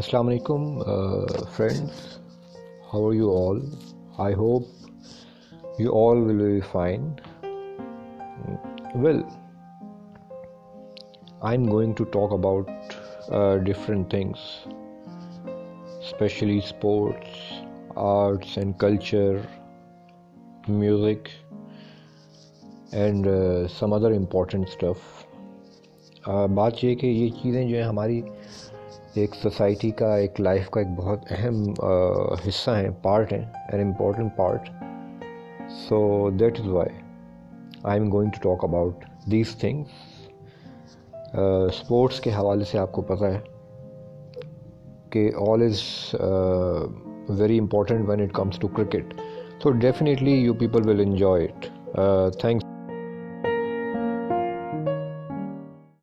السلام علیکم friends how you all I hope you all will be fine well I am going to talk about different things especially sports arts and culture music and some other important stuff بات یہ کہ یہ چیزیں جو ہیں ہماری ایک society کا ایک لائف کا ایک بہت اہم حصہ ہیں پارٹ ہیں an important part so that is why I am going to talk about these things sports کے حوالے سے آپ کو پتہ ہے کہ all is very important when it comes to cricket so definitely you people will enjoy it thanks